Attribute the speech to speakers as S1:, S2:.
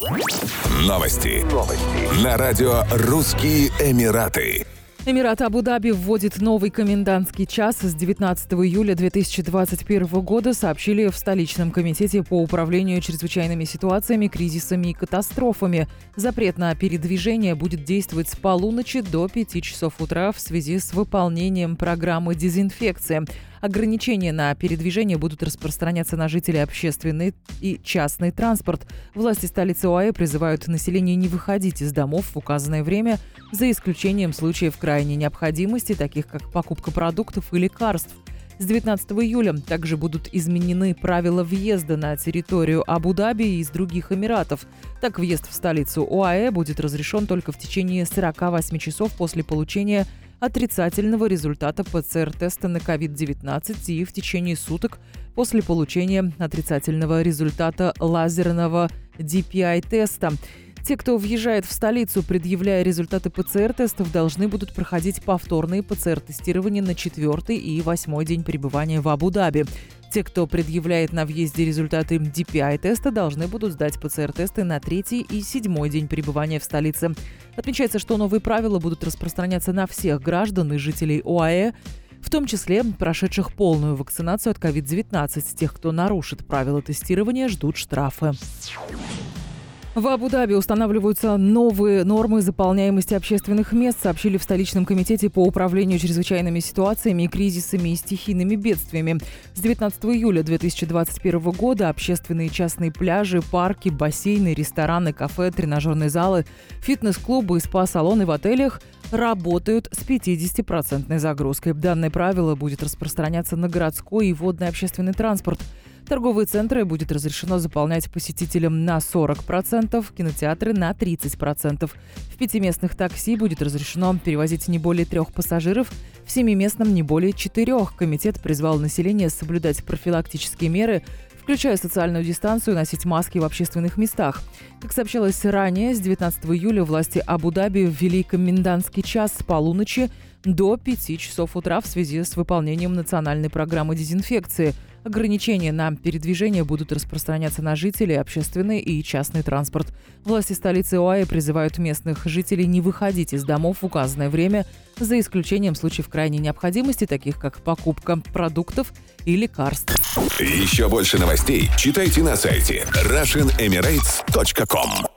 S1: Новости. Новости. На радио «Русские Эмираты».
S2: Эмират Абу-Даби вводит новый комендантский час с 19 июля 2021 года, сообщили в столичном комитете по управлению чрезвычайными ситуациями, кризисами и катастрофами. Запрет на передвижение будет действовать с полуночи до 5 часов утра в связи с выполнением программы дезинфекции. Ограничения на передвижение будут распространяться на жителей общественный и частный транспорт. Власти столицы ОАЭ призывают население не выходить из домов в указанное время, за исключением случаев крайней необходимости, таких как покупка продуктов и лекарств. С 19 июля также будут изменены правила въезда на территорию Абу-Даби и из других Эмиратов. Так, въезд в столицу ОАЭ будет разрешен только в течение 48 часов после получения отрицательного результата ПЦР-теста на COVID-19 и в течение суток после получения отрицательного результата лазерного DPI-теста. Те, кто въезжает в столицу, предъявляя результаты ПЦР-тестов, должны будут проходить повторные ПЦР-тестирования на четвертый и восьмой день пребывания в Абу-Даби. Те, кто предъявляет на въезде результаты DPI-теста, должны будут сдать ПЦР-тесты на третий и седьмой день пребывания в столице. Отмечается, что новые правила будут распространяться на всех граждан и жителей ОАЭ, в том числе прошедших полную вакцинацию от COVID-19. Тех, кто нарушит правила тестирования, ждут штрафы. В Абу-Даби устанавливаются новые нормы заполняемости общественных мест, сообщили в столичном комитете по управлению чрезвычайными ситуациями, кризисами и стихийными бедствиями. С 19 июля 2021 года общественные и частные пляжи, парки, бассейны, рестораны, кафе, тренажерные залы, фитнес-клубы спа-салоны в отелях работают с 50% загрузкой. Данное правило будет распространяться на городской и водный общественный транспорт – Торговые центры будет разрешено заполнять посетителям на 40%, кинотеатры на 30%. В пятиместных такси будет разрешено перевозить не более трех пассажиров, в семиместном не более четырех. Комитет призвал население соблюдать профилактические меры, включая социальную дистанцию, носить маски в общественных местах. Как сообщалось ранее, с 19 июля власти Абу-Даби ввели комендантский час с полуночи до 5 часов утра в связи с выполнением национальной программы дезинфекции – Ограничения на передвижение будут распространяться на жителей, общественный и частный транспорт. Власти столицы ОАЭ призывают местных жителей не выходить из домов в указанное время, за исключением случаев крайней необходимости, таких как покупка продуктов и лекарств.
S1: Еще больше новостей читайте на сайте RussianEmirates.com